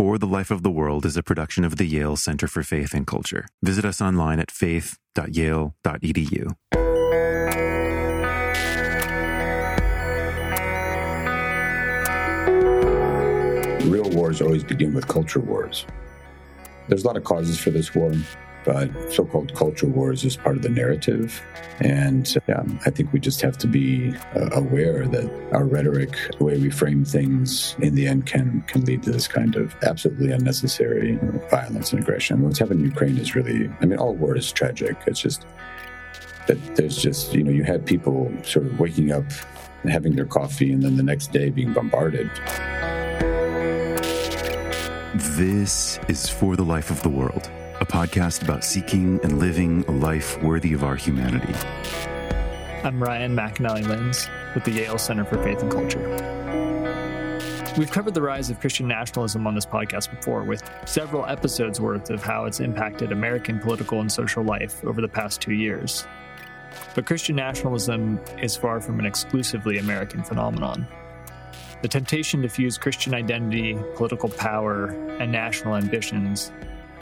For the Life of the World is a production of the Yale Center for Faith and Culture. Visit us online at faith.yale.edu. Real wars always begin with culture wars. There's a lot of causes for this war but so-called culture wars is part of the narrative. And yeah, I think we just have to be uh, aware that our rhetoric, the way we frame things, in the end can can lead to this kind of absolutely unnecessary violence and aggression. What's happened in Ukraine is really, I mean, all war is tragic. It's just that there's just, you know, you have people sort of waking up and having their coffee and then the next day being bombarded. This is For the Life of the World a podcast about seeking and living a life worthy of our humanity. I'm Ryan McAnnally Linz with the Yale Center for Faith and Culture. We've covered the rise of Christian nationalism on this podcast before, with several episodes worth of how it's impacted American political and social life over the past two years. But Christian nationalism is far from an exclusively American phenomenon. The temptation to fuse Christian identity, political power, and national ambitions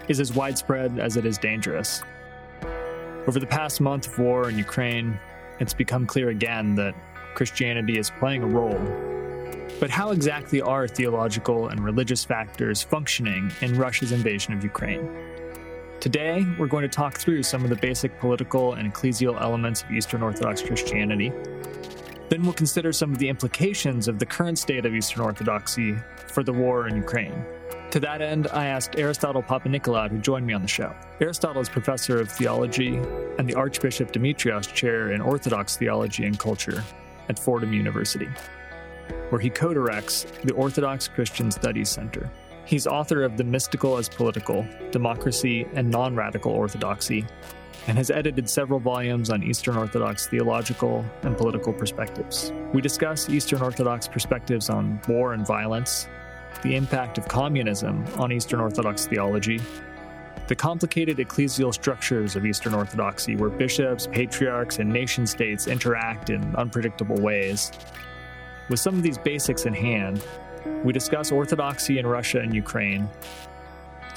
is as widespread as it is dangerous. Over the past month of war in Ukraine, it's become clear again that Christianity is playing a role. But how exactly are theological and religious factors functioning in Russia's invasion of Ukraine? Today, we're going to talk through some of the basic political and ecclesial elements of Eastern Orthodox Christianity. Then we'll consider some of the implications of the current state of Eastern Orthodoxy for the war in Ukraine. To that end, I asked Aristotle Papanikolaou to join me on the show. Aristotle is professor of theology and the Archbishop Demetrios Chair in Orthodox Theology and Culture at Fordham University, where he co directs the Orthodox Christian Studies Center. He's author of The Mystical as Political Democracy and Non Radical Orthodoxy, and has edited several volumes on Eastern Orthodox theological and political perspectives. We discuss Eastern Orthodox perspectives on war and violence, the impact of communism on Eastern Orthodox theology, the complicated ecclesial structures of Eastern Orthodoxy, where bishops, patriarchs, and nation states interact in unpredictable ways. With some of these basics in hand, we discuss Orthodoxy in Russia and Ukraine,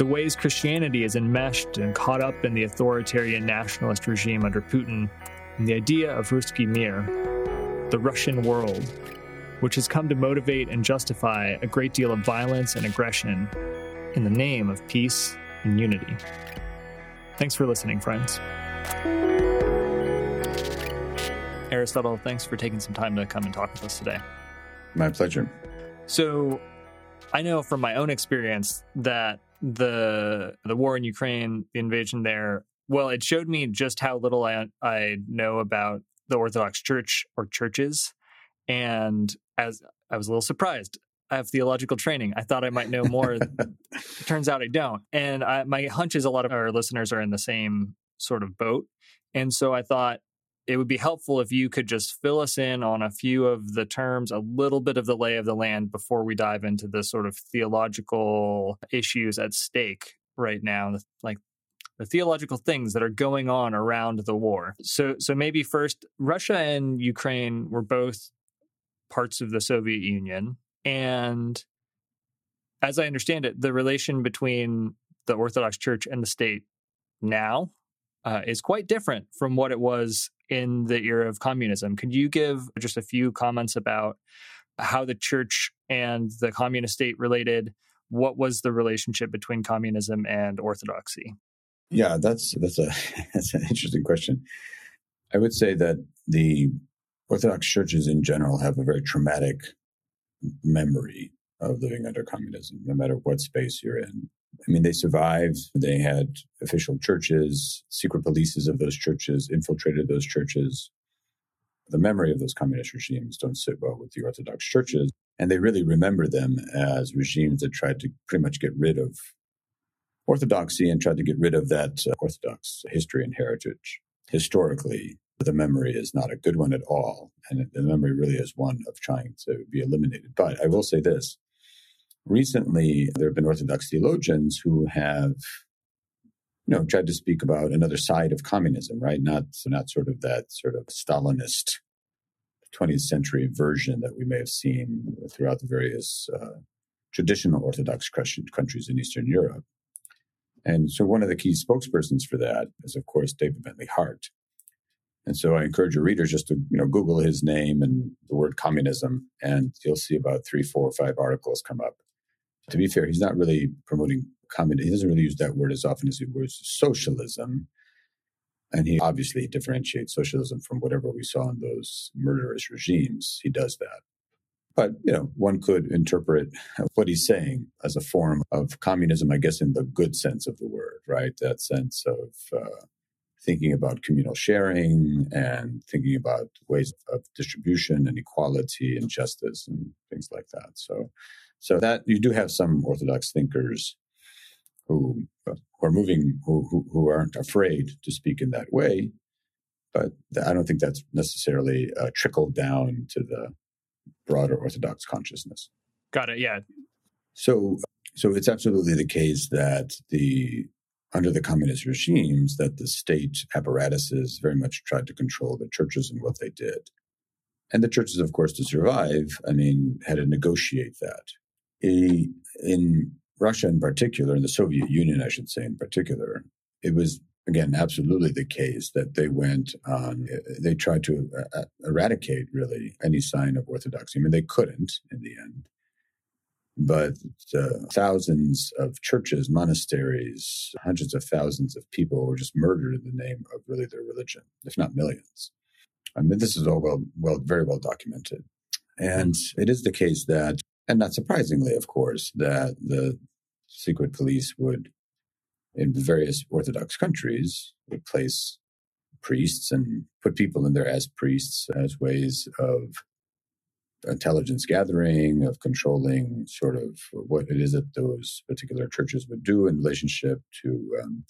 the ways Christianity is enmeshed and caught up in the authoritarian nationalist regime under Putin, and the idea of Ruski Mir, the Russian world, which has come to motivate and justify a great deal of violence and aggression in the name of peace and unity. Thanks for listening, friends. Aristotle, thanks for taking some time to come and talk with us today. My pleasure. So, I know from my own experience that the the war in Ukraine, the invasion there, well, it showed me just how little I I know about the Orthodox Church or churches, and as I was a little surprised. I have theological training. I thought I might know more. Turns out I don't. And I, my hunch is a lot of our listeners are in the same sort of boat. And so I thought it would be helpful if you could just fill us in on a few of the terms, a little bit of the lay of the land before we dive into the sort of theological issues at stake right now, like the theological things that are going on around the war. So so maybe first Russia and Ukraine were both parts of the Soviet Union. And as I understand it, the relation between the Orthodox Church and the state now uh, is quite different from what it was in the era of communism. Could you give just a few comments about how the church and the communist state related? What was the relationship between communism and orthodoxy? Yeah, that's that's a that's an interesting question. I would say that the Orthodox churches in general have a very traumatic memory of living under communism, no matter what space you're in. I mean, they survived. They had official churches, secret polices of those churches infiltrated those churches. The memory of those communist regimes don't sit well with the Orthodox churches. And they really remember them as regimes that tried to pretty much get rid of orthodoxy and tried to get rid of that uh, Orthodox history and heritage. Historically, the memory is not a good one at all. And the memory really is one of trying to be eliminated. But I will say this recently, there have been Orthodox theologians who have you know, tried to speak about another side of communism, right? Not so not sort of that sort of Stalinist 20th century version that we may have seen throughout the various uh, traditional Orthodox countries in Eastern Europe. And so one of the key spokespersons for that is, of course, David Bentley Hart. And so I encourage your readers just to, you know, Google his name and the word communism, and you'll see about three, four, or five articles come up. To be fair, he's not really promoting communism. He doesn't really use that word as often as he uses socialism. And he obviously differentiates socialism from whatever we saw in those murderous regimes. He does that. But, you know, one could interpret what he's saying as a form of communism, I guess, in the good sense of the word, right? That sense of uh, thinking about communal sharing and thinking about ways of distribution and equality and justice and things like that. So, so that you do have some Orthodox thinkers who, who are moving, who, who, who aren't afraid to speak in that way. But I don't think that's necessarily uh, trickled down to the broader Orthodox consciousness. Got it. Yeah. So, so it's absolutely the case that the under the communist regimes that the state apparatuses very much tried to control the churches and what they did. And the churches, of course, to survive, I mean, had to negotiate that. In Russia in particular, in the Soviet Union, I should say in particular, it was again absolutely the case that they went on they tried to uh, uh, eradicate really any sign of orthodoxy i mean they couldn't in the end but uh, thousands of churches monasteries hundreds of thousands of people were just murdered in the name of really their religion if not millions. I mean this is all well well very well documented. And it is the case that and not surprisingly of course that the secret police would in various Orthodox countries would place priests and put people in there as priests as ways of intelligence gathering, of controlling sort of what it is that those particular churches would do in relationship to um,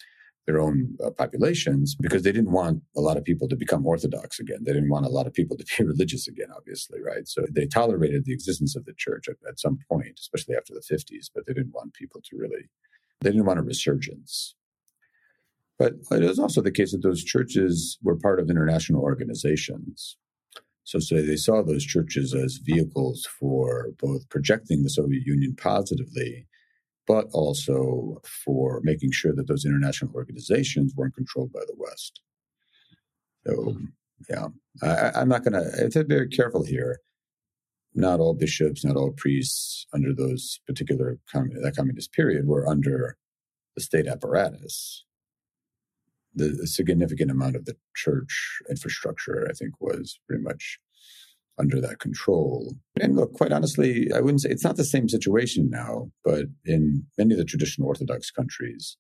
their own uh, populations, because they didn't want a lot of people to become Orthodox again. They didn't want a lot of people to be religious again, obviously, right? So they tolerated the existence of the church at, at some point, especially after the 50s, but they didn't want people to really they didn't want a resurgence. But it was also the case that those churches were part of international organizations. So, so they saw those churches as vehicles for both projecting the Soviet Union positively, but also for making sure that those international organizations weren't controlled by the West. So, hmm. yeah, I, am not going to, I have to be very careful here not all bishops, not all priests under those particular that communist period were under the state apparatus. The, significant amount of the church infrastructure, I think, was pretty much under that control. And look, quite honestly, I wouldn't say it's not the same situation now, but in many of the traditional Orthodox countries,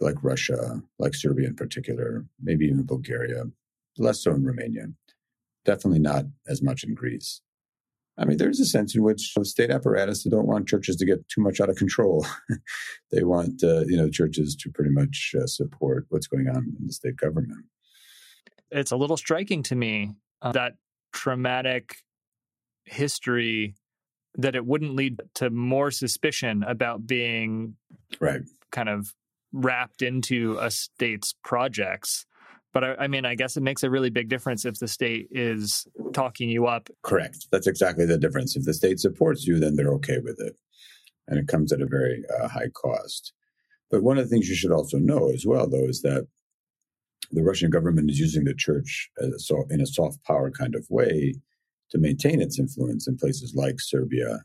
like Russia, like Serbia in particular, maybe even Bulgaria, less so in Romania, definitely not as much in Greece I mean, there's a sense in which the state apparatus don't want churches to get too much out of control. they want, uh, you know, churches to pretty much uh, support what's going on in the state government. It's a little striking to me uh, that traumatic history that it wouldn't lead to more suspicion about being right kind of wrapped into a state's projects but I, I, mean, I guess it makes a really big difference if the state is talking you up. Correct. That's exactly the difference. If the state supports you, then they're okay with it. And it comes at a very uh, high cost. But one of the things you should also know as well, though, is that the Russian government is using the church a, in a soft power kind of way to maintain its influence in places like Serbia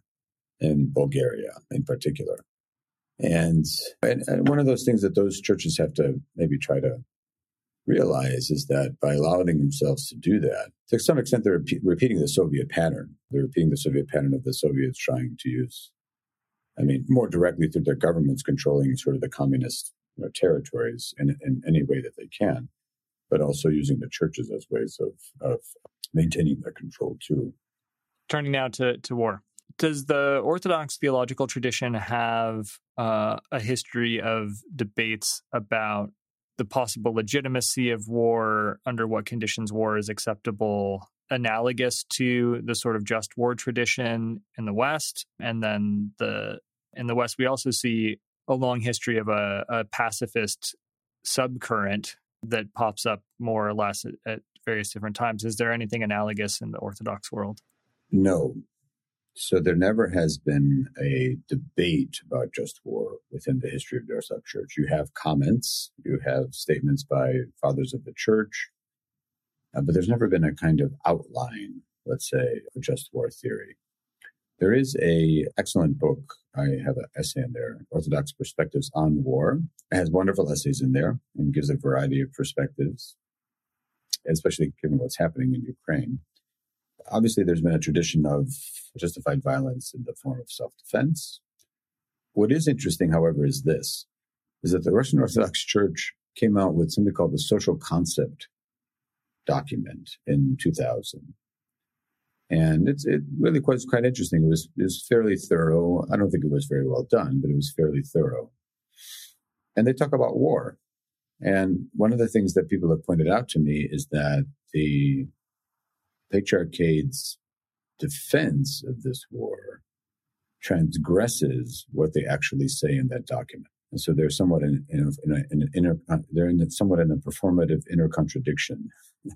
and Bulgaria in particular. And, and, and one of those things that those churches have to maybe try to realize is that by allowing themselves to do that, to some extent, they're repeating the Soviet pattern. They're repeating the Soviet pattern of the Soviets trying to use, I mean, more directly through their governments controlling sort of the communist you know, territories in, in any way that they can, but also using the churches as ways of, of maintaining their control too. Turning now to, to war. Does the Orthodox theological tradition have uh, a history of debates about the possible legitimacy of war, under what conditions war is acceptable, analogous to the sort of just war tradition in the West. And then the in the West, we also see a long history of a, a pacifist subcurrent that pops up more or less at, at various different times. Is there anything analogous in the Orthodox world? No. So there never has been a debate about just war within the history of the Orthodox Church. You have comments, you have statements by fathers of the church, uh, but there's never been a kind of outline, let's say, of just war theory. There is a excellent book. I have an essay in there, Orthodox Perspectives on War. It has wonderful essays in there and gives a variety of perspectives, especially given what's happening in Ukraine. Obviously, there's been a tradition of justified violence in the form of self-defense. What is interesting, however, is this, is that the Russian Orthodox Church came out with something called the social concept document in 2000. And it's it really was quite interesting. It was it was fairly thorough. I don't think it was very well done, but it was fairly thorough. And they talk about war. And one of the things that people have pointed out to me is that the patriarchate's defense of this war transgresses what they actually say in that document. And so they're somewhat in, in, in, a, in an inner, they're in somewhat in a performative inner contradiction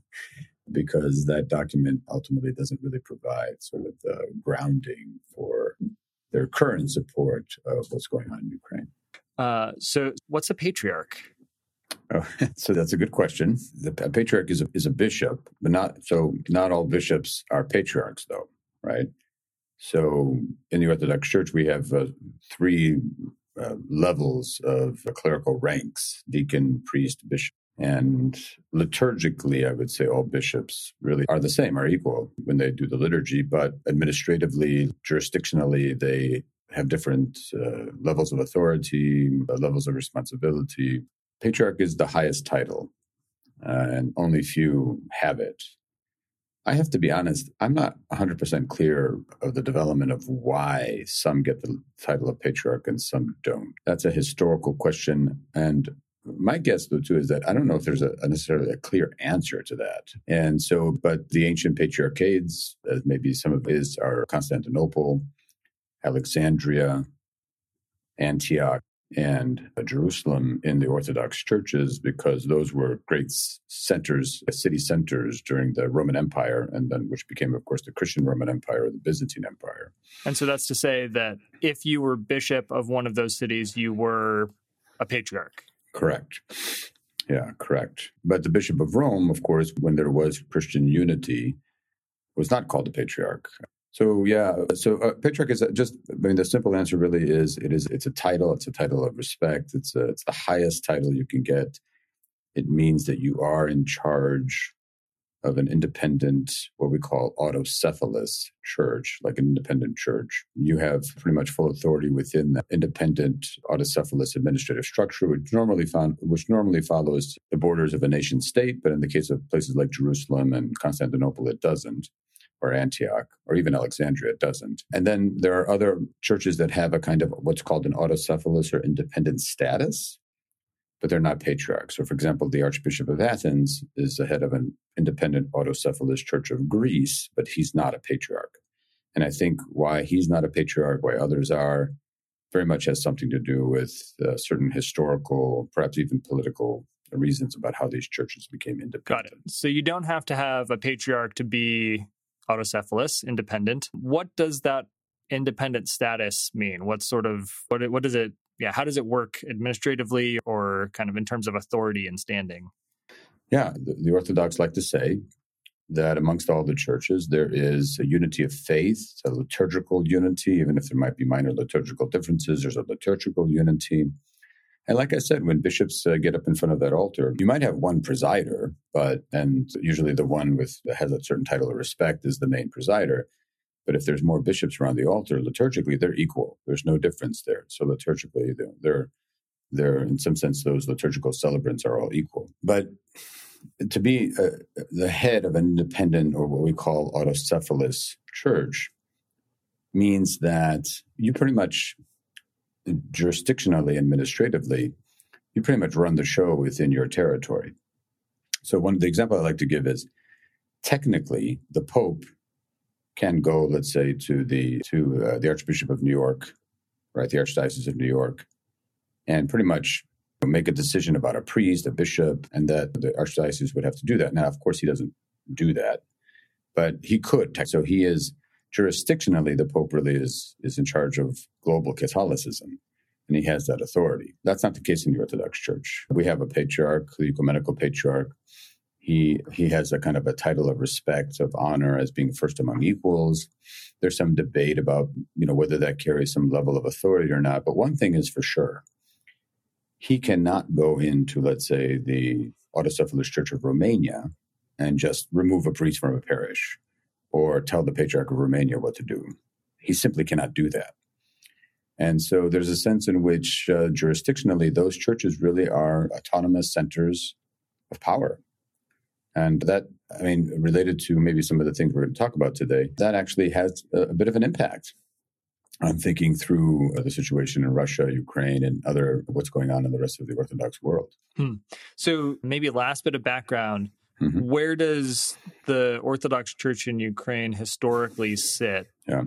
because that document ultimately doesn't really provide sort of the grounding for their current support of what's going on in Ukraine. Uh, so, what's a patriarch? Oh, so that's a good question. The patriarch is a, is a bishop, but not so. Not all bishops are patriarchs, though, right? So, in the Orthodox Church, we have uh, three uh, levels of clerical ranks: deacon, priest, bishop. And liturgically, I would say all bishops really are the same, are equal when they do the liturgy, but administratively, jurisdictionally, they have different uh, levels of authority, uh, levels of responsibility. Patriarch is the highest title, uh, and only few have it. I have to be honest, I'm not 100% clear of the development of why some get the title of patriarch and some don't. That's a historical question. And my guess, though, too, is that I don't know if there's a, necessarily a clear answer to that. And so, but the ancient patriarchates, as maybe some of his are Constantinople, Alexandria, Antioch, and Jerusalem in the Orthodox churches because those were great centers, uh, city centers during the Roman Empire, and then which became, of course, the Christian Roman Empire or the Byzantine Empire. And so that's to say that if you were bishop of one of those cities, you were a patriarch. Correct. Yeah, correct. But the Bishop of Rome, of course, when there was Christian unity, was not called a patriarch. So yeah, so uh, patriarch is just. I mean, the simple answer really is it is. It's a title. It's a title of respect. It's a, it's the highest title you can get. It means that you are in charge of an independent, what we call autocephalous church, like an independent church. You have pretty much full authority within the independent autocephalous administrative structure, which normally found, which normally follows the borders of a nation state. But in the case of places like Jerusalem and Constantinople, it doesn't. Or Antioch, or even Alexandria, doesn't. And then there are other churches that have a kind of what's called an autocephalous or independent status, but they're not patriarchs. So, for example, the Archbishop of Athens is the head of an independent autocephalous church of Greece, but he's not a patriarch. And I think why he's not a patriarch, why others are, very much has something to do with uh, certain historical, perhaps even political reasons about how these churches became independent. Got it. So you don't have to have a patriarch to be autocephalous, independent. What does that independent status mean? What sort of what what does it yeah, how does it work administratively or kind of in terms of authority and standing? Yeah, the, the Orthodox like to say that amongst all the churches, there is a unity of faith, a liturgical unity, even if there might be minor liturgical differences, there's a liturgical unity. And like I said, when bishops uh, get up in front of that altar, you might have one presider, but and usually the one with has a certain title of respect is the main presider. But if there's more bishops around the altar, liturgically, they're equal. There's no difference there. So liturgically, they're, they're, in some sense, those liturgical celebrants are all equal. But to be uh, the head of an independent or what we call autocephalous church means that you pretty much jurisdictionally, administratively, you pretty much run the show within your territory. So one of the example I like to give is technically the Pope can go, let's say, to the to uh, the Archbishop of New York, right, the Archdiocese of New York, and pretty much make a decision about a priest, a bishop, and that the archdiocese would have to do that. Now, of course, he doesn't do that, but he could. So he is jurisdictionally, the Pope really is is in charge of global Catholicism, and he has that authority. That's not the case in the Orthodox Church. We have a patriarch, the ecumenical patriarch. He he has a kind of a title of respect, of honor, as being first among equals. There's some debate about you know whether that carries some level of authority or not. But one thing is for sure, he cannot go into, let's say, the Autocephalous Church of Romania and just remove a priest from a parish or tell the Patriarch of Romania what to do. He simply cannot do that. And so there's a sense in which uh, jurisdictionally, those churches really are autonomous centers of power. And that, I mean, related to maybe some of the things we're going to talk about today, that actually has a, bit of an impact on thinking through uh, the situation in Russia, Ukraine, and other what's going on in the rest of the Orthodox world. Hmm. So, maybe last bit of background Mm-hmm. Where does the Orthodox Church in Ukraine historically sit? Yeah.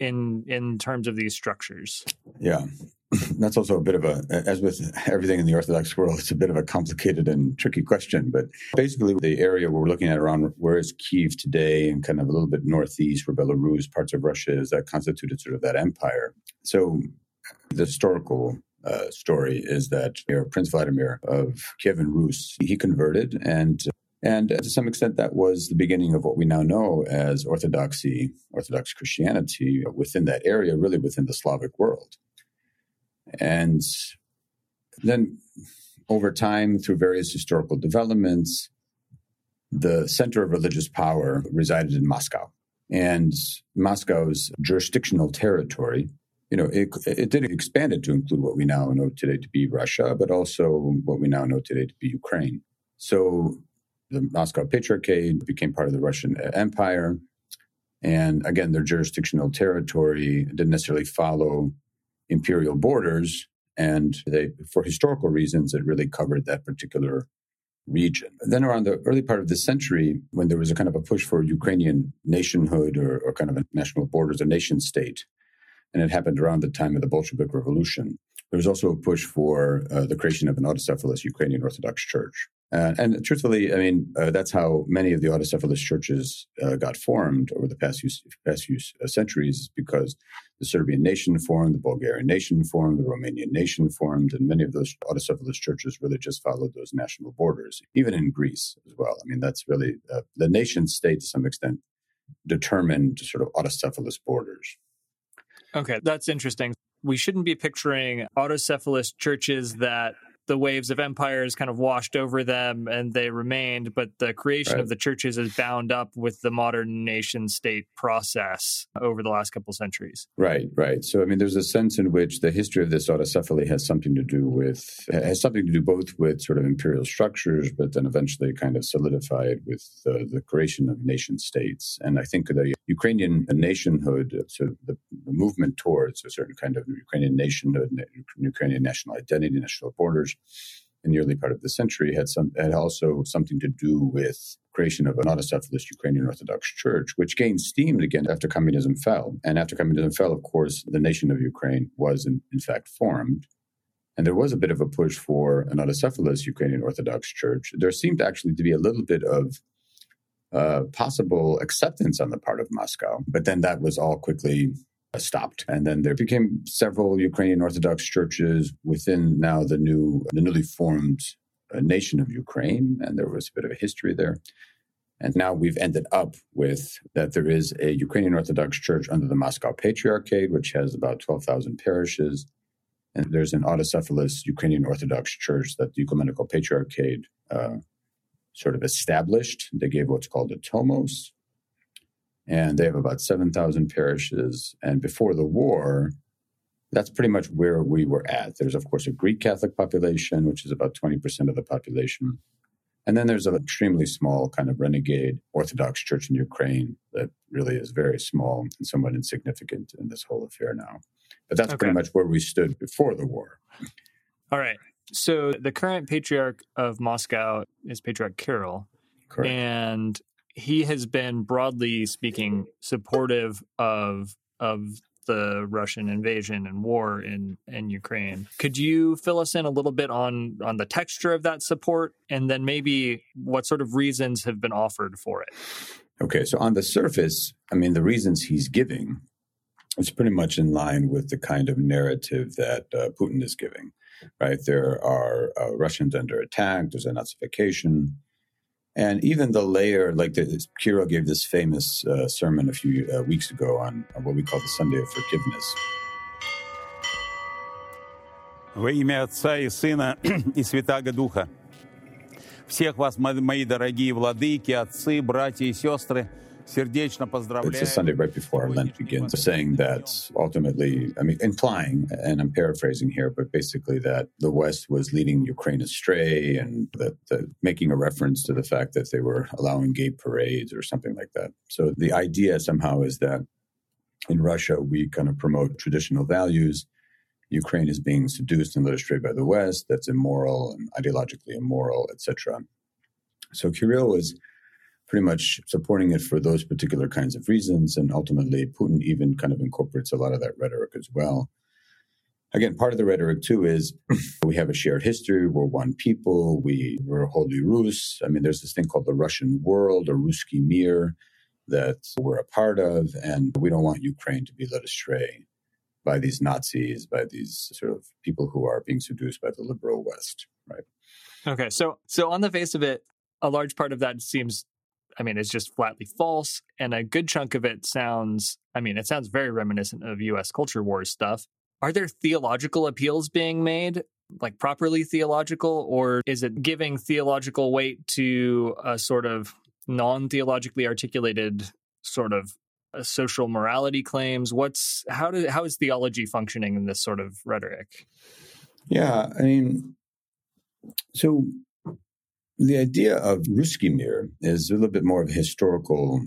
In in terms of these structures. Yeah. That's also a bit of a, as with everything in the Orthodox world, it's a bit of a complicated and tricky question. But basically, the area we're looking at around where is Kiev today and kind of a little bit northeast where Belarus, parts of Russia is, that constituted sort of that empire. So the historical uh, story is that Prince Vladimir of Kiev and Rus, he converted and and to some extent, that was the beginning of what we now know as Orthodoxy, Orthodox Christianity within that area, really within the Slavic world. And then over time, through various historical developments, the center of religious power resided in Moscow. And Moscow's jurisdictional territory, you know, it, it did expand it to include what we now know today to be Russia, but also what we now know today to be Ukraine. So the Moscow Patriarchate became part of the Russian Empire. And again, their jurisdictional territory didn't necessarily follow imperial borders. And they, for historical reasons, it really covered that particular region. Then around the early part of the century, when there was a kind of a push for Ukrainian nationhood or, or kind of a national borders, a nation state, and it happened around the time of the Bolshevik Revolution, there was also a push for uh, the creation of an autocephalous Ukrainian Orthodox Church. Uh, and truthfully, I mean, uh, that's how many of the autocephalous churches uh, got formed over the past few, past few uh, centuries, because the Serbian nation formed, the Bulgarian nation formed, the Romanian nation formed, and many of those autocephalous churches really just followed those national borders, even in Greece as well. I mean, that's really uh, the nation state to some extent determined sort of autocephalous borders. Okay, that's interesting. We shouldn't be picturing autocephalous churches that the waves of empires kind of washed over them and they remained, but the creation right. of the churches is bound up with the modern nation state process over the last couple centuries. Right, right. So, I mean, there's a sense in which the history of this autocephaly has something to do with, has something to do both with sort of imperial structures, but then eventually kind of solidified with the, the creation of nation states. And I think the Ukrainian nationhood, so the, the movement towards a certain kind of Ukrainian nationhood, Ukrainian national identity, national borders, in the early part of the century had some had also something to do with creation of an autocephalous Ukrainian Orthodox Church, which gained steam again after communism fell. And after communism fell, of course, the nation of Ukraine was in, in fact formed. And there was a bit of a push for an autocephalous Ukrainian Orthodox Church. There seemed actually to be a little bit of uh, possible acceptance on the part of Moscow, but then that was all quickly stopped. And then there became several Ukrainian Orthodox churches within now the new, the newly formed uh, nation of Ukraine. And there was a bit of a history there. And now we've ended up with that there is a Ukrainian Orthodox Church under the Moscow Patriarchate, which has about 12,000 parishes. And there's an autocephalous Ukrainian Orthodox Church that the Ecumenical Patriarchate uh, sort of established. They gave what's called a tomos, and they have about 7,000 parishes. And before the war, that's pretty much where we were at. There's, of course, a Greek Catholic population, which is about 20% of the population. And then there's an extremely small kind of renegade Orthodox church in Ukraine that really is very small and somewhat insignificant in this whole affair now. But that's okay. pretty much where we stood before the war. All right. So the current patriarch of Moscow is Patriarch Kirill. Correct. And he has been broadly speaking supportive of of the Russian invasion and war in in Ukraine. Could you fill us in a little bit on on the texture of that support and then maybe what sort of reasons have been offered for it? Okay, so on the surface, I mean, the reasons he's giving is pretty much in line with the kind of narrative that uh, Putin is giving, right? There are uh, Russians under attack, there's a Nazification. And even the layer, like the, Kirill gave this famous uh, sermon a few uh, weeks ago on, on what we call the Sunday of Forgiveness. Во имя Отца и Сына и Святаго Духа. Всех вас, мои дорогие владыки, отцы, братья и сестры – it's a Sunday right before Lent begins, saying that ultimately, I mean, implying, and I'm paraphrasing here, but basically that the West was leading Ukraine astray and that, that making a reference to the fact that they were allowing gay parades or something like that. So the idea somehow is that in Russia, we kind of promote traditional values. Ukraine is being seduced and led astray by the West, that's immoral and ideologically immoral, etc. So Kirill was pretty much supporting it for those particular kinds of reasons. And ultimately, Putin even kind of incorporates a lot of that rhetoric as well. Again, part of the rhetoric too is we have a shared history. We're one people. We, we're Holy Rus. I mean, there's this thing called the Russian world or Ruski Mir that we're a part of, and we don't want Ukraine to be led astray by these Nazis, by these sort of people who are being seduced by the liberal West, right? Okay, so so on the face of it, a large part of that seems, I mean, it's just flatly false, and a good chunk of it sounds, I mean, it sounds very reminiscent of U.S. culture wars stuff. Are there theological appeals being made? Like properly theological, or is it giving theological weight to a sort of non theologically articulated sort of uh, social morality claims? What's how do how is theology functioning in this sort of rhetoric? Yeah, I mean, so the idea of Ruski Mir is a little bit more of a historical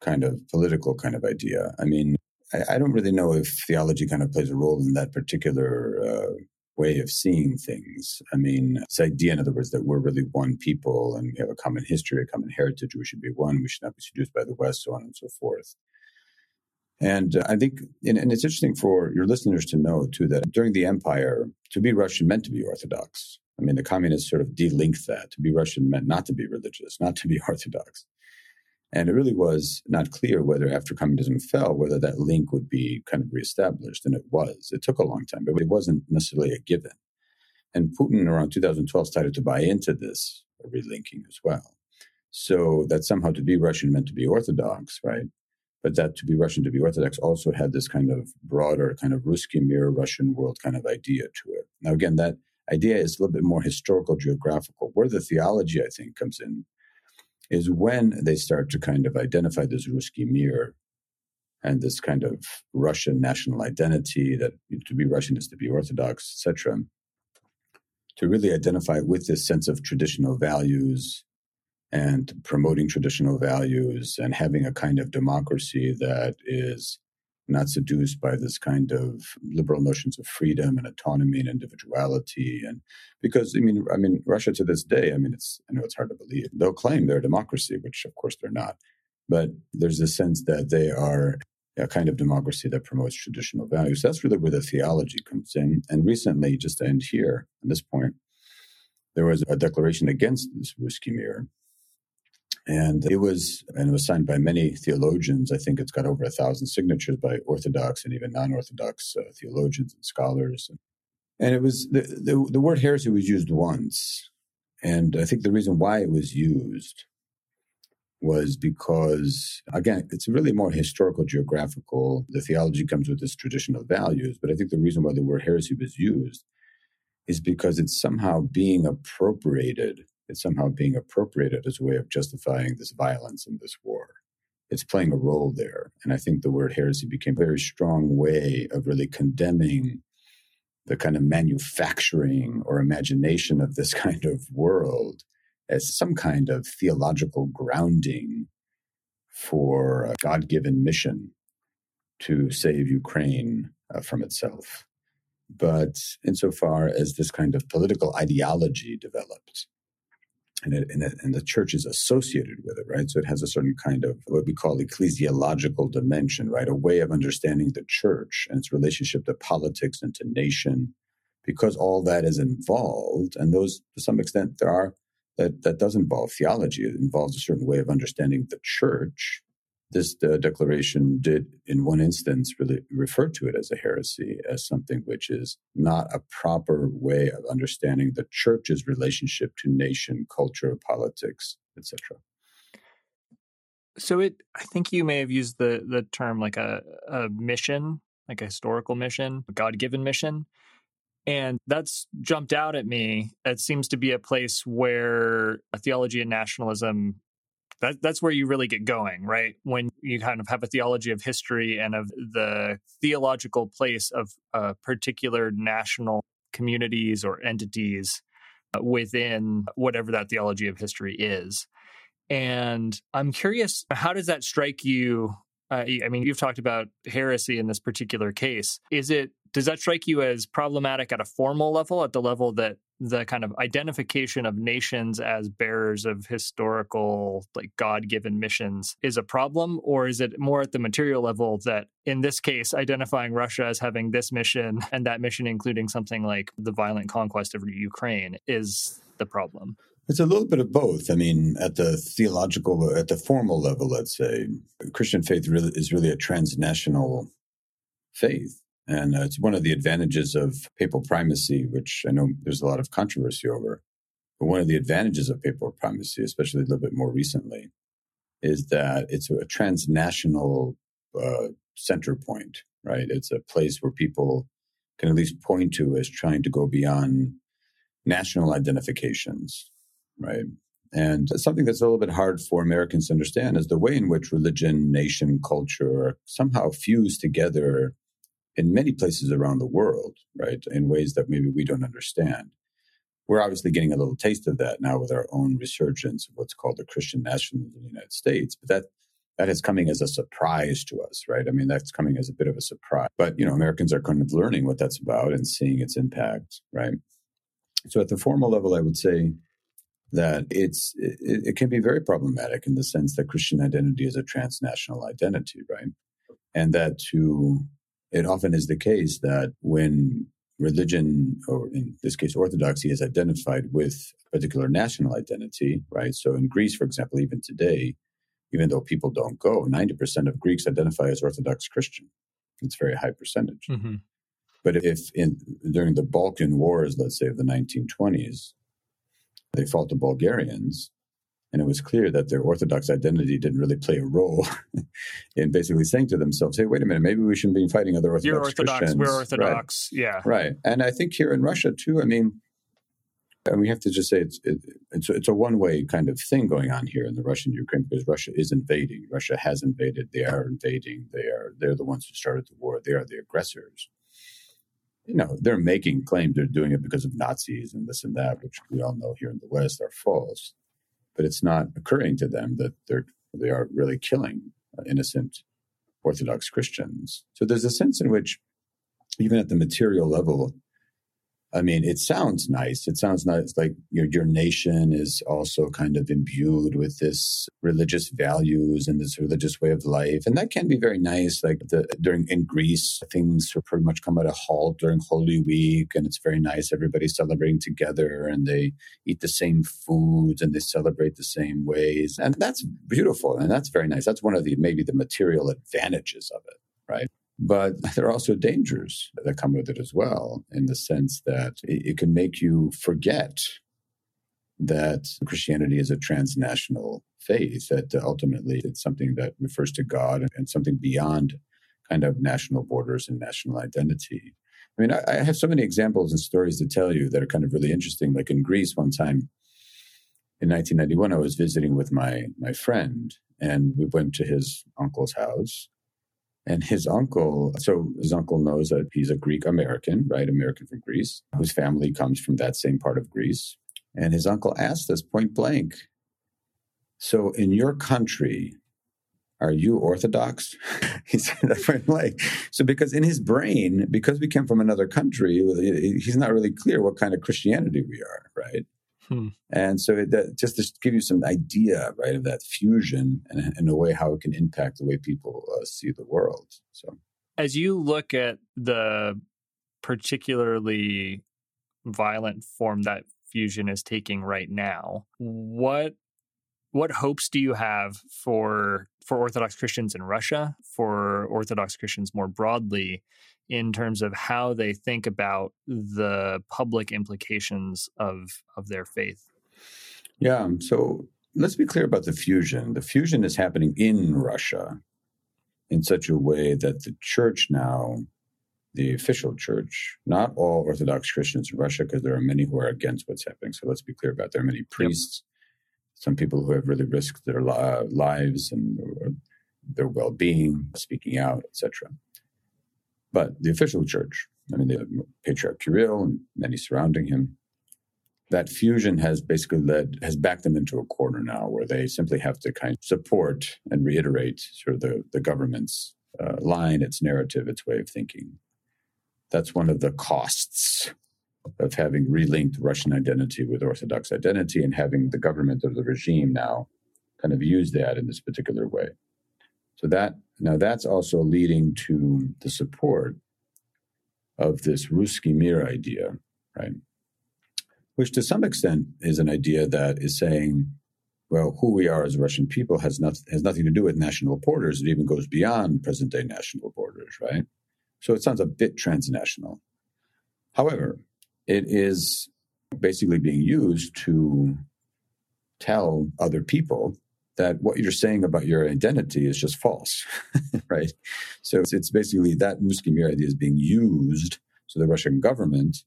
kind of political kind of idea. I mean, I, I don't really know if theology kind of plays a role in that particular uh, way of seeing things. I mean, this idea, in other words, that we're really one people and we have a common history, a common heritage, we should be one, we should not be seduced by the West, so on and so forth. And uh, I think, and, and it's interesting for your listeners to know too that during the empire, to be Russian meant to be Orthodox. I mean, the communists sort of delinked that. To be Russian meant not to be religious, not to be Orthodox. And it really was not clear whether after communism fell, whether that link would be kind of reestablished. And it was. It took a long time, but it wasn't necessarily a given. And Putin around 2012 started to buy into this relinking as well. So that somehow to be Russian meant to be Orthodox, right? But that to be Russian to be Orthodox also had this kind of broader kind of Ruski Mir Russian world kind of idea to it. Now, again, that idea is a little bit more historical, geographical. Where the theology, I think, comes in is when they start to kind of identify this Ruski Mir and this kind of Russian national identity that to be Russian is to be Orthodox, etc. To really identify with this sense of traditional values and promoting traditional values and having a kind of democracy that is not seduced by this kind of liberal notions of freedom and autonomy and individuality. And because I mean, I mean, Russia to this day, I mean, it's I know it's hard to believe. They'll claim they're a democracy, which of course they're not. But there's a sense that they are a kind of democracy that promotes traditional values. That's really where the theology comes in. And recently, just to end here on this point, there was a declaration against this Ruski Mir and it was and it was signed by many theologians. I think it's got over a thousand signatures by Orthodox and even non-Orthodox uh, theologians and scholars. And it was the, the the word heresy was used once, and I think the reason why it was used was because again it's really more historical geographical the theology comes with its traditional values but i think the reason why the word heresy was used is because it's somehow being appropriated it's somehow being appropriated as a way of justifying this violence and this war. It's playing a role there. And I think the word heresy became a very strong way of really condemning the kind of manufacturing or imagination of this kind of world as some kind of theological grounding for a God given mission to save Ukraine uh, from itself. But insofar as this kind of political ideology developed, and, it, and, it, and, the church is associated with it, right? So it has a certain kind of what we call ecclesiological dimension, right? A way of understanding the church and its relationship to politics and to nation, because all that is involved. And those, to some extent, there are that, that does involve theology. It involves a certain way of understanding the church. This uh, declaration did, in one instance, really refer to it as a heresy, as something which is not a proper way of understanding the church's relationship to nation, culture, politics, etc. So it, I think you may have used the the term like a, a mission, like a historical mission, a God given mission. And that's jumped out at me. It seems to be a place where theology and nationalism that, that's where you really get going, right? When you kind of have a theology of history and of the theological place of uh, particular national communities or entities uh, within whatever that theology of history is. And I'm curious, how does that strike you? Uh, I mean, you've talked about heresy in this particular case. Is it does that strike you as problematic at a formal level, at the level that the kind of identification of nations as bearers of historical, like God given missions is a problem? Or is it more at the material level that, in this case, identifying Russia as having this mission and that mission including something like the violent conquest of Ukraine is the problem? It's a little bit of both. I mean, at the theological, at the formal level, let's say, Christian faith really is really a transnational faith. And uh, it's one of the advantages of papal primacy, which I know there's a lot of controversy over. But one of the advantages of papal primacy, especially a little bit more recently, is that it's a transnational uh, center point, right? It's a place where people can at least point to as trying to go beyond national identifications, right? And something that's a little bit hard for Americans to understand is the way in which religion, nation, culture somehow fused together in many places around the world, right? In ways that maybe we don't understand. We're obviously getting a little taste of that now with our own resurgence of what's called the Christian nationalism in the United States. But that that is coming as a surprise to us, right? I mean, that's coming as a bit of a surprise. But you know, Americans are kind of learning what that's about and seeing its impact, right? So at the formal level, I would say that it's it, it, can be very problematic in the sense that Christian identity is a transnational identity, right? And that to it often is the case that when religion, or in this case, orthodoxy, is identified with a particular national identity, right? So in Greece, for example, even today, even though people don't go, 90% of Greeks identify as Orthodox Christian. It's a very high percentage. Mm-hmm. But if in, during the Balkan Wars, let's say of the 1920s, they fought the Bulgarians, and it was clear that their Orthodox identity didn't really play a role in basically saying to themselves, hey, wait a minute, maybe we shouldn't be fighting other Orthodox You're Orthodox, Christians. we're Orthodox. Right. Yeah. Right. And I think here in Russia, too, I mean, and we have to just say it's it, it's it's a one way kind of thing going on here in the Russian Ukraine because Russia is invading. Russia has invaded. They are invading. They are they're the ones who started the war. They are the aggressors. You know, they're making claims they're doing it because of Nazis and this and that, which we all know here in the West are false but it's not occurring to them that they're they are really killing uh, innocent Orthodox Christians. So there's a sense in which, even at the material level, I mean, it sounds nice. It sounds nice, like your your nation is also kind of imbued with this religious values and this religious way of life, and that can be very nice. Like the, during in Greece, things are pretty much come at a halt during Holy Week, and it's very nice. Everybody's celebrating together, and they eat the same foods, and they celebrate the same ways, and that's beautiful, and that's very nice. That's one of the maybe the material advantages of it, right? But there are also dangers that come with it as well, in the sense that it, can make you forget that Christianity is a transnational faith, that uh, ultimately it's something that refers to God and something beyond kind of national borders and national identity. I mean, I, I have so many examples and stories to tell you that are kind of really interesting. Like in Greece, one time in 1991, I was visiting with my my friend, and we went to his uncle's house, and his uncle, so his uncle knows that he's a Greek American, right? American from Greece, whose family comes from that same part of Greece. And his uncle asked us point blank, So in your country, are you Orthodox? he said that point blank. So because in his brain, because we came from another country, he's not really clear what kind of Christianity we are, right? Hmm. And so that, just to give you some idea, right, of that fusion and, in a way how it can impact the way people uh, see the world. So, as you look at the particularly violent form that fusion is taking right now. What what hopes do you have for for Orthodox Christians in Russia, for Orthodox Christians more broadly, in terms of how they think about the public implications of of their faith? Yeah, so let's be clear about the fusion. The fusion is happening in Russia in such a way that the church now, the official church, not all Orthodox Christians in Russia, because there are many who are against what's happening. So let's be clear about it. there are many priests. Some people who have really risked their lives and their well-being, speaking out, etc. But the official church, I mean, the Patriarch Kirill and many surrounding him, that fusion has basically led has backed them into a corner now where they simply have to kind of support and reiterate sort of the, the government's uh, line its narrative its way of thinking that's one of the costs of having relinked russian identity with orthodox identity and having the government or the regime now kind of use that in this particular way so that now that's also leading to the support of this Ruski Mir idea, right? which to some extent is an idea that is saying, well, who we are as Russian people has, not, has nothing to do with national borders. It even goes beyond present day national borders, right? So it sounds a bit transnational. However, it is basically being used to tell other people that what you're saying about your identity is just false, right? So it's, it's basically that Ruski Mir idea is being used. So the Russian government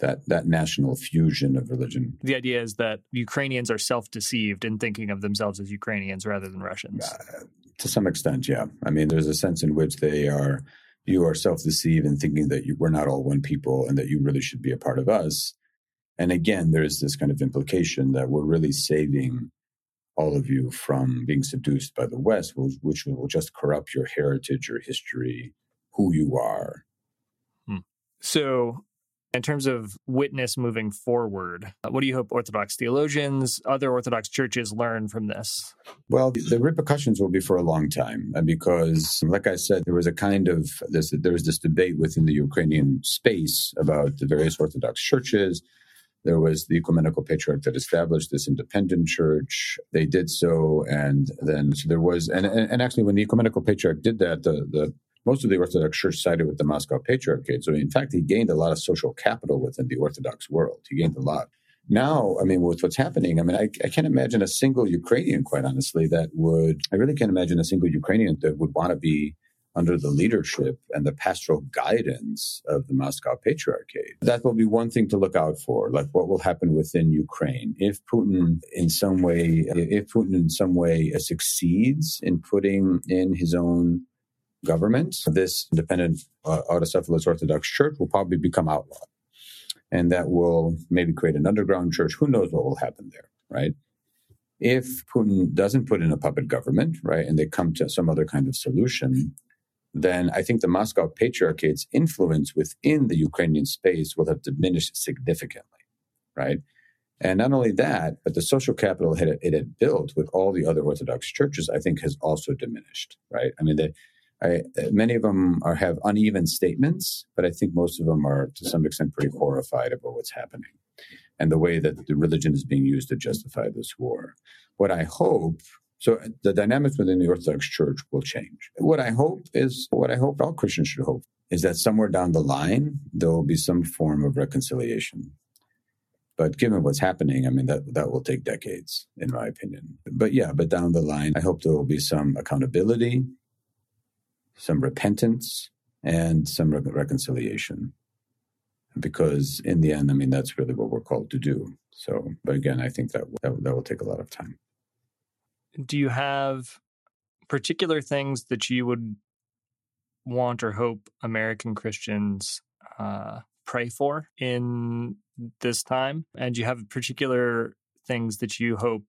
that that national fusion of religion. The idea is that Ukrainians are self-deceived in thinking of themselves as Ukrainians rather than Russians. Uh, to some extent, yeah. I mean, there's a sense in which they are you are self-deceived in thinking that you, we're not all one people and that you really should be a part of us. And again, there's this kind of implication that we're really saving all of you from being seduced by the West, which will just corrupt your heritage, your history, who you are. Hmm. So in terms of witness moving forward, what do you hope Orthodox theologians, other Orthodox churches learn from this? Well, the repercussions will be for a long time uh, because, like I said, there was a kind of this, there was this debate within the Ukrainian space about the various Orthodox churches. There was the ecumenical patriarch that established this independent church. They did so, and then so there was, and, and actually, when the ecumenical patriarch did that, the the most of the Orthodox Church sided with the Moscow Patriarchate. So, in fact, he gained a lot of social capital within the Orthodox world. He gained a lot. Now, I mean, with what's happening, I mean, I, I can't imagine a single Ukrainian, quite honestly, that would, I really can't imagine a single Ukrainian that would want to be under the leadership and the pastoral guidance of the Moscow Patriarchate. That will be one thing to look out for, like what will happen within Ukraine. If Putin in some way, if Putin in some way succeeds in putting in his own government, this independent uh, autocephalous Orthodox Church will probably become outlawed. And that will maybe create an underground church. Who knows what will happen there, right? If Putin doesn't put in a puppet government, right, and they come to some other kind of solution, then I think the Moscow Patriarchate's influence within the Ukrainian space will have diminished significantly, right? And not only that, but the social capital it, had built with all the other Orthodox churches, I think, has also diminished, right? I mean, the, I, many of them are have uneven statements, but I think most of them are to some extent pretty horrified about what's happening and the way that the religion is being used to justify this war. What I hope so uh, the dynamics within the Orthodox Church will change. What I hope is what I hope all Christians should hope is that somewhere down the line there will be some form of reconciliation. But given what's happening, I mean that that will take decades, in my opinion. But yeah, but down the line, I hope there will be some accountability some repentance, and some re- reconciliation. Because in the end, I mean, that's really what we're called to do. So, but again, I think that, that, that will take a lot of time. Do you have particular things that you would want or hope American Christians uh, pray for in this time? And you have particular things that you hope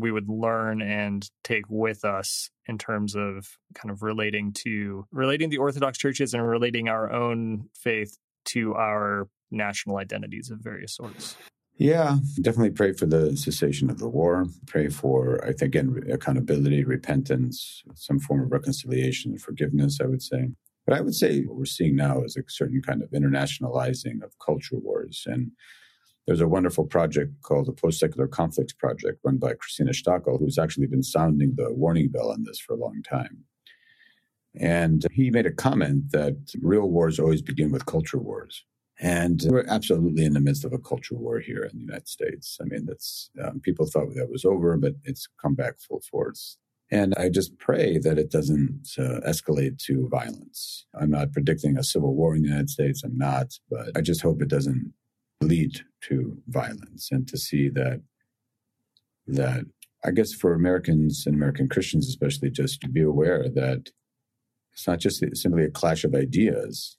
we would learn and take with us in terms of kind of relating to relating the Orthodox churches and relating our own faith to our national identities of various sorts. Yeah, definitely pray for the cessation of the war. Pray for, I think, again, accountability, repentance, some form of reconciliation and forgiveness, I would say. But I would say what we're seeing now is a certain kind of internationalizing of culture wars. And There's a wonderful project called the Post Secular Conflicts Project, run by Kristina Stoeckl, who's actually been sounding the warning bell on this for a long time. And he made a comment that real wars always begin with culture wars. And we're absolutely in the midst of a culture war here in the United States. I mean, that's um, people thought that was over, but it's come back full force. And I just pray that it doesn't uh, escalate to violence. I'm not predicting a civil war in the United States. I'm not, but I just hope it doesn't lead to violence and to see that, that I guess for Americans and American Christians, especially, just to be aware that it's not just simply a clash of ideas,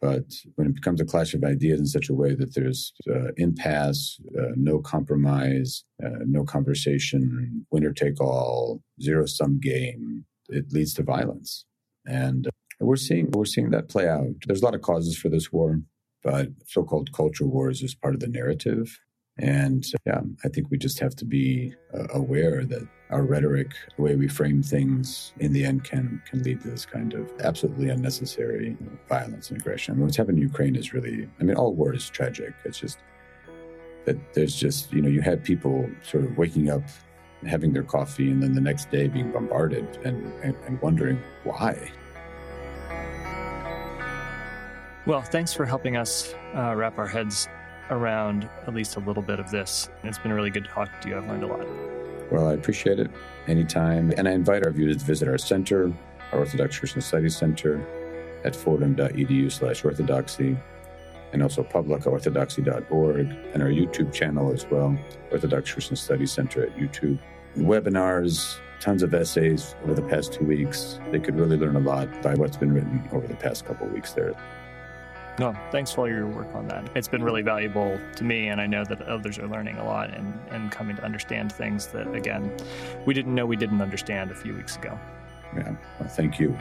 but when it becomes a clash of ideas in such a way that there's uh, impasse, uh, no compromise, uh, no conversation, winner take all, zero sum game, it leads to violence. And we're seeing we're seeing that play out. There's a lot of causes for this war, but so-called culture wars is part of the narrative. And yeah, I think we just have to be uh, aware that our rhetoric, the way we frame things, in the end can can lead to this kind of absolutely unnecessary violence and aggression. I mean, what's happened in Ukraine is really, I mean, all war is tragic. It's just that there's just, you know, you had people sort of waking up, having their coffee, and then the next day being bombarded and, and, and wondering why. Well, thanks for helping us uh, wrap our heads around at least a little bit of this. It's been really good to talk to you. I've learned a lot. Well, I appreciate it anytime. And I invite our viewers to visit our center, our Orthodox Christian Studies Center at fordham.edu slash orthodoxy and also publicorthodoxy.org and our YouTube channel as well, Orthodox Christian Studies Center at YouTube. Webinars, tons of essays over the past two weeks. They could really learn a lot by what's been written over the past couple of weeks there. No, thanks for all your work on that. It's been really valuable to me, and I know that others are learning a lot and, and coming to understand things that, again, we didn't know we didn't understand a few weeks ago. Yeah, well, thank you.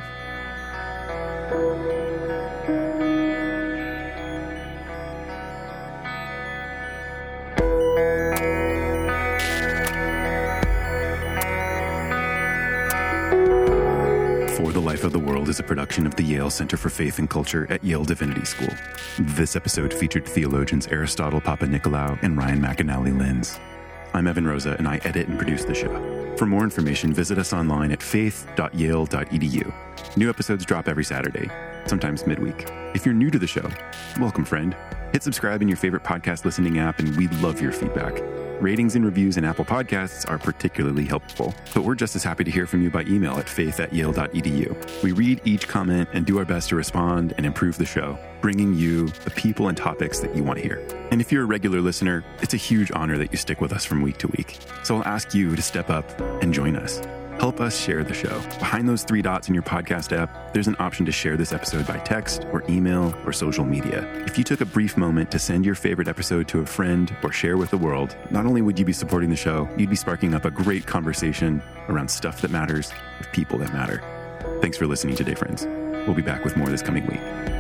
Life of the World is a production of the Yale Center for Faith and Culture at Yale Divinity School. This episode featured theologians Aristotle Papanikolaou and Ryan McAnnally Linz. I'm Evan Rosa, and I edit and produce the show. For more information, visit us online at faith.yale.edu. New episodes drop every Saturday, sometimes midweek. If you're new to the show, welcome, friend. Hit subscribe in your favorite podcast listening app, and we'd love your feedback. Ratings and reviews in Apple Podcasts are particularly helpful, but we're just as happy to hear from you by email at faith at yale.edu. We read each comment and do our best to respond and improve the show, bringing you the people and topics that you want to hear. And if you're a regular listener, it's a huge honor that you stick with us from week to week. So I'll ask you to step up and join us. Help us share the show. Behind those three dots in your podcast app, there's an option to share this episode by text or email or social media. If you took a brief moment to send your favorite episode to a friend or share with the world, not only would you be supporting the show, you'd be sparking up a great conversation around stuff that matters with people that matter. Thanks for listening today, friends. We'll be back with more this coming week.